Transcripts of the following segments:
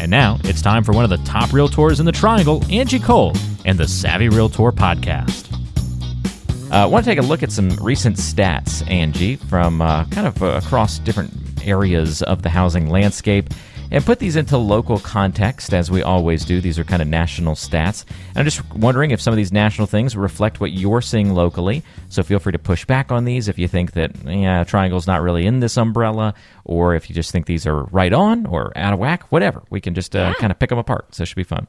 And now it's time for one of the top realtors in the triangle, Angie Cole, and the Savvy Realtor podcast. I uh, want to take a look at some recent stats, Angie, from uh, kind of uh, across different areas of the housing landscape and put these into local context as we always do. These are kind of national stats. And I'm just wondering if some of these national things reflect what you're seeing locally. So feel free to push back on these if you think that, yeah, Triangle's not really in this umbrella, or if you just think these are right on or out of whack, whatever. We can just uh, yeah. kind of pick them apart. So it should be fun.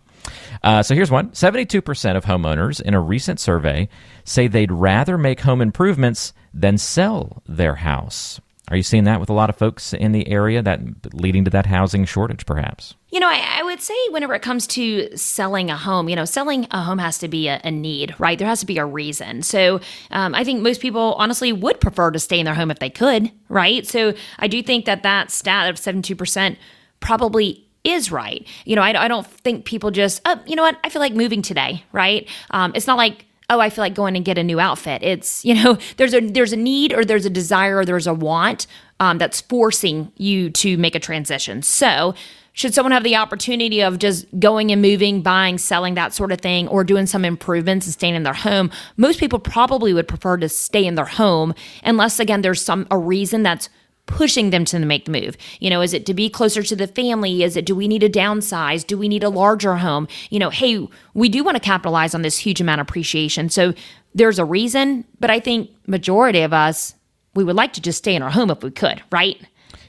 Uh, so here's one 72% of homeowners in a recent survey say they'd rather make home improvements than sell their house. Are you seeing that with a lot of folks in the area that leading to that housing shortage, perhaps? You know, I, I, would say whenever it comes to selling a home, you know, selling a home has to be a, a need, right? There has to be a reason. So um, I think most people honestly would prefer to stay in their home if they could, right? So I do think that that stat of 72% probably is right. You know, I, I don't think people just, oh, you know what, I feel like moving today, right? Um, it's not like oh, I feel like going and get a new outfit. It's, you know, there's a there's a need or there's a desire or there's a want um, that's forcing you to make a transition. So should someone have the opportunity of just going and moving, buying, selling, that sort of thing, or doing some improvements and staying in their home, most people probably would prefer to stay in their home unless again there's some a reason that's pushing them to make the move? You know, is it to be closer to the family? Is it do we need to downsize? Do we need a larger home? You know, hey, we do want to capitalize on this huge amount of appreciation. So there's a reason, but I think majority of us we would like to just stay in our home if we could, right?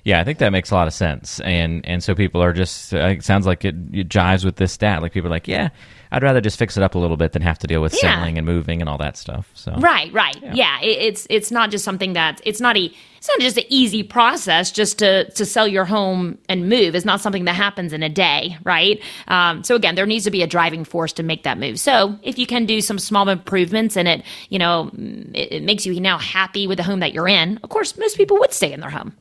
Yeah, I think that makes a lot of sense, and and so people are just. Uh, it sounds like it, it jives with this stat. Like people are like, yeah, I'd rather just fix it up a little bit than have to deal with yeah. selling and moving and all that stuff. So right, right, yeah, yeah it, it's it's not just something that it's not a it's not just an easy process just to to sell your home and move. It's not something that happens in a day, right? Um, so again, there needs to be a driving force to make that move. So if you can do some small improvements and it, you know, it, it makes you now happy with the home that you're in. Of course, most people would stay in their home.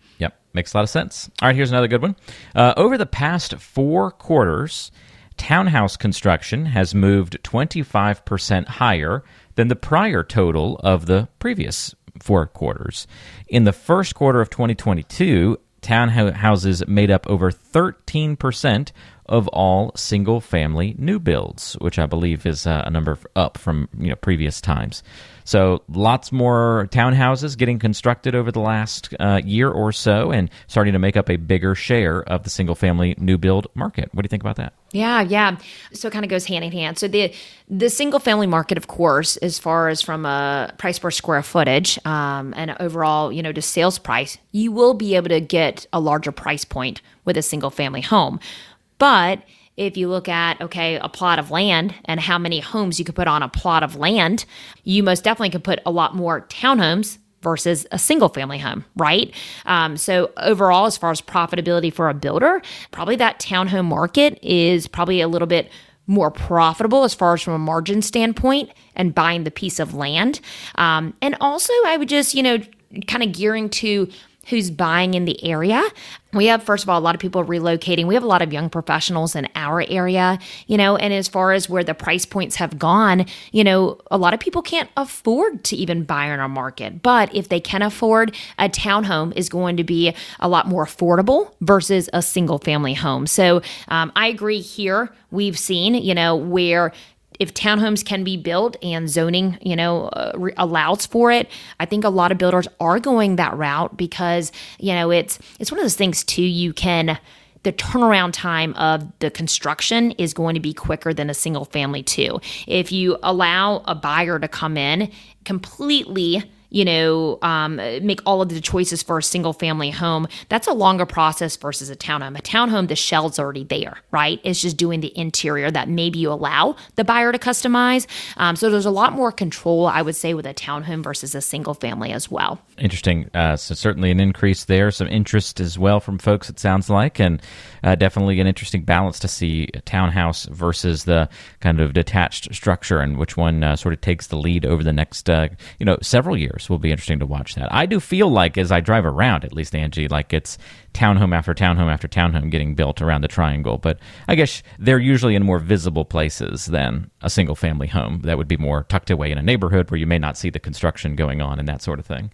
Makes a lot of sense. All right, here's another good one. Uh, over the past four quarters townhouse construction has moved 25% higher than the prior total of the previous four quarters. In the first quarter of 2022, townhouses made up over 13% of all single family new builds, which I believe is uh, a number up from you know previous times. So lots more townhouses getting constructed over the last uh, year or so, and starting to make up a bigger share of the single family new build market. What do you think about that? Yeah, yeah. So it kind of goes hand in hand. So the the single family market, of course, as far as from a price per square footage um, and overall, you know, to sales price, you will be able to get a larger price point with a single family home. But if you look at, okay, a plot of land and how many homes you could put on a plot of land, you most definitely could put a lot more townhomes versus a single family home, right? Um, so, overall, as far as profitability for a builder, probably that townhome market is probably a little bit more profitable as far as from a margin standpoint and buying the piece of land. Um, and also, I would just, you know, kind of gearing to who's buying in the area. We have, first of all, a lot of people relocating. We have a lot of young professionals in our area, you know, and as far as where the price points have gone, you know, a lot of people can't afford to even buy in our market. But if they can afford, a townhome is going to be a lot more affordable versus a single family home. So um, I agree here. We've seen, you know, where if townhomes can be built and zoning, you know, uh, re- allows for it, I think a lot of builders are going that route because, you know, it's it's one of those things too you can the turnaround time of the construction is going to be quicker than a single family too. If you allow a buyer to come in completely you know, um, make all of the choices for a single family home, that's a longer process versus a townhome. A townhome, the shell's already there, right? It's just doing the interior that maybe you allow the buyer to customize. Um, so there's a lot more control, I would say, with a townhome versus a single family as well. Interesting. Uh, so certainly an increase there, some interest as well from folks. It sounds like, and uh, definitely an interesting balance to see a townhouse versus the kind of detached structure, and which one uh, sort of takes the lead over the next, uh, you know, several years. Will be interesting to watch that. I do feel like as I drive around, at least Angie, like it's townhome after townhome after townhome getting built around the triangle. But I guess they're usually in more visible places than a single family home that would be more tucked away in a neighborhood where you may not see the construction going on and that sort of thing.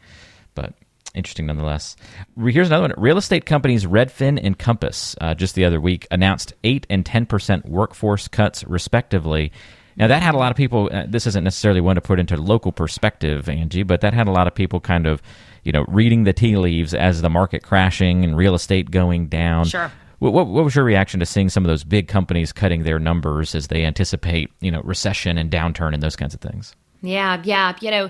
But interesting nonetheless. Here's another one. Real estate companies Redfin and Compass uh, just the other week announced 8 and 10% workforce cuts, respectively. Now, that had a lot of people, uh, this isn't necessarily one to put into local perspective, Angie, but that had a lot of people kind of, you know, reading the tea leaves as the market crashing and real estate going down. Sure. What, what, what, was your reaction to seeing some of those big companies cutting their numbers as they anticipate, you know, recession and downturn and those kinds of things? Yeah, yeah. You know,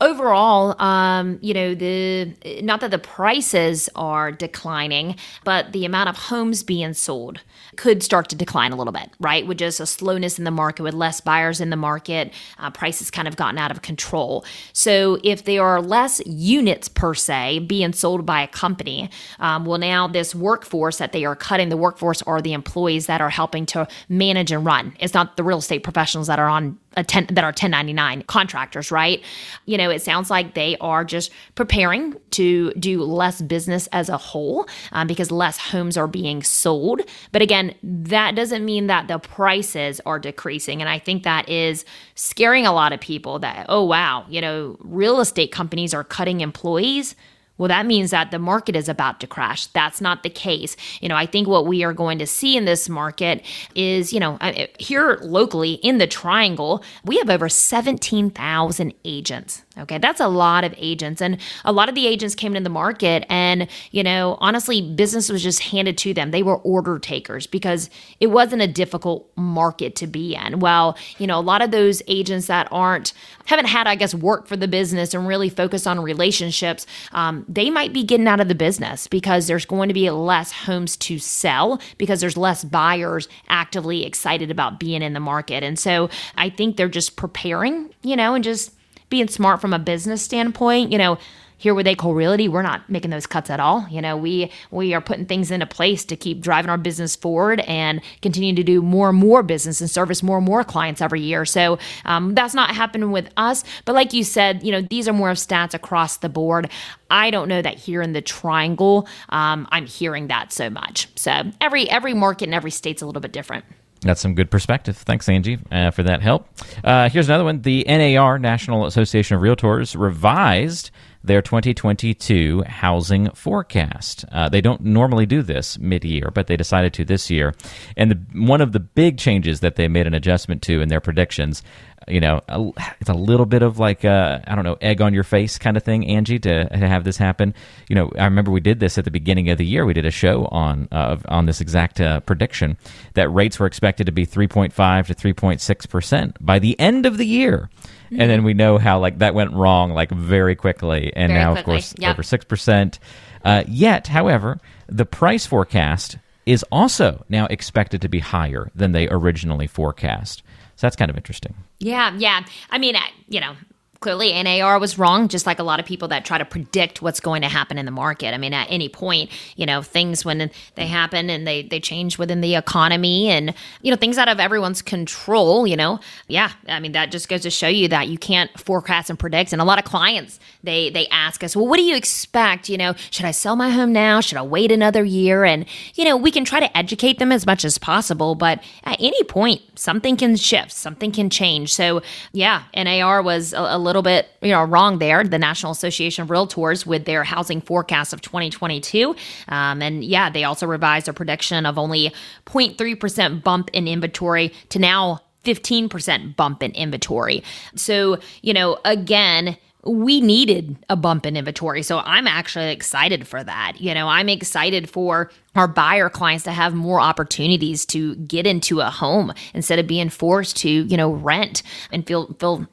overall, um, you know, the not that the prices are declining, but the amount of homes being sold could start to decline a little bit, right? With just a slowness in the market, with less buyers in the market, uh, prices kind of gotten out of control. So if there are less units per se being sold by a company, um, well, now this workforce that they are cutting, the workforce are the employees that are helping to manage and run. It's not the real estate professionals that are on a 10, that are 1099 contractors, right? You know, it sounds like they are just preparing to do less business as a whole um, because less homes are being sold. But again, that doesn't mean that the prices are decreasing. And I think that is scaring a lot of people that, oh, wow, you know, real estate companies are cutting employees well, that means that the market is about to crash. That's not the case. You know, I think what we are going to see in this market is, you know, here locally in the triangle, we have over 17,000 agents. Okay, that's a lot of agents. And a lot of the agents came into the market, and, you know, honestly, business was just handed to them. They were order takers because it wasn't a difficult market to be in. Well, you know, a lot of those agents that aren't, haven't had, I guess, work for the business and really focus on relationships, um, they might be getting out of the business because there's going to be less homes to sell because there's less buyers actively excited about being in the market. And so I think they're just preparing, you know, and just being smart from a business standpoint, you know, here with A. Cole Realty, we're not making those cuts at all. You know, we we are putting things into place to keep driving our business forward and continue to do more and more business and service more and more clients every year. So um, that's not happening with us. But like you said, you know, these are more of stats across the board. I don't know that here in the Triangle, um, I'm hearing that so much. So every every market and every state's a little bit different. That's some good perspective. Thanks, Angie, uh, for that help. Uh, here's another one. The NAR, National Association of Realtors, revised their 2022 housing forecast. Uh, they don't normally do this mid year, but they decided to this year. And the, one of the big changes that they made an adjustment to in their predictions you know, a, it's a little bit of like I don't know, egg on your face kind of thing, Angie, to, to have this happen. You know, I remember we did this at the beginning of the year. We did a show on uh, on this exact uh, prediction that rates were expected to be 3.5 to 3.6 percent by the end of the year. Mm-hmm. And then we know how like that went wrong like very quickly, and very now quickly. of course yep. over six percent. Uh, yet, however, the price forecast is also now expected to be higher than they originally forecast. So that's kind of interesting. Yeah, yeah. I mean, you know, clearly NAR was wrong, just like a lot of people that try to predict what's going to happen in the market. I mean, at any point, you know, things when they happen and they, they change within the economy and, you know, things out of everyone's control, you know, yeah, I mean, that just goes to show you that you can't forecast and predict. And a lot of clients, they, they ask us, well, what do you expect? You know, should I sell my home now? Should I wait another year? And, you know, we can try to educate them as much as possible, but at any point, something can shift, something can change. So, yeah, NAR was a, a little bit, you know, wrong there. The National Association of Realtors with their housing forecast of 2022, um, and yeah, they also revised a prediction of only 0.3 percent bump in inventory to now 15% bump in inventory. So, you know, again, we needed a bump in inventory. So I'm actually excited for that. You know, I'm excited for our buyer clients to have more opportunities to get into a home instead of being forced to, you know, rent and feel feel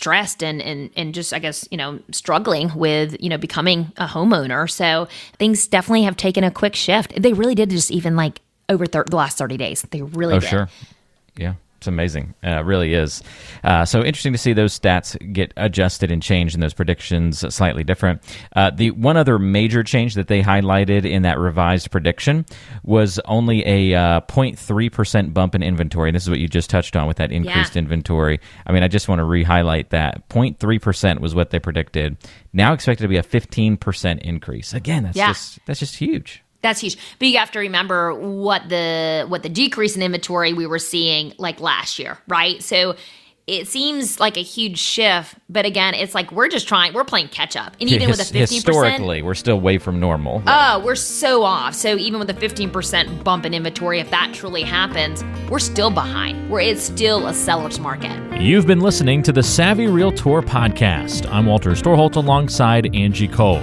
stressed and, and and just I guess you know struggling with you know becoming a homeowner. So things definitely have taken a quick shift. They really did just even like over thir- the last thirty days. They really oh did. sure, yeah. It's amazing. Uh, it really is. Uh, so interesting to see those stats get adjusted and changed and those predictions slightly different. Uh, the one other major change that they highlighted in that revised prediction was only a uh, 0.3% bump in inventory. And this is what you just touched on with that increased Yeah. inventory. I mean, I just want to re-highlight that 0.3% was what they predicted. Now expected to be a 15% increase. Again, that's Yeah. just that's just huge. That's huge. But you have to remember what the what the decrease in inventory we were seeing like last year, right? So it seems like a huge shift, but again, it's like we're just trying we're playing catch up. And even with a 15% historically, we're still way from normal. Oh, we're so off. So even with a 15% bump in inventory, if that truly happens, we're still behind. Where it's still a seller's market. You've been listening to the Savvy Realtor podcast. I'm Walter Storholt alongside Angie Cole.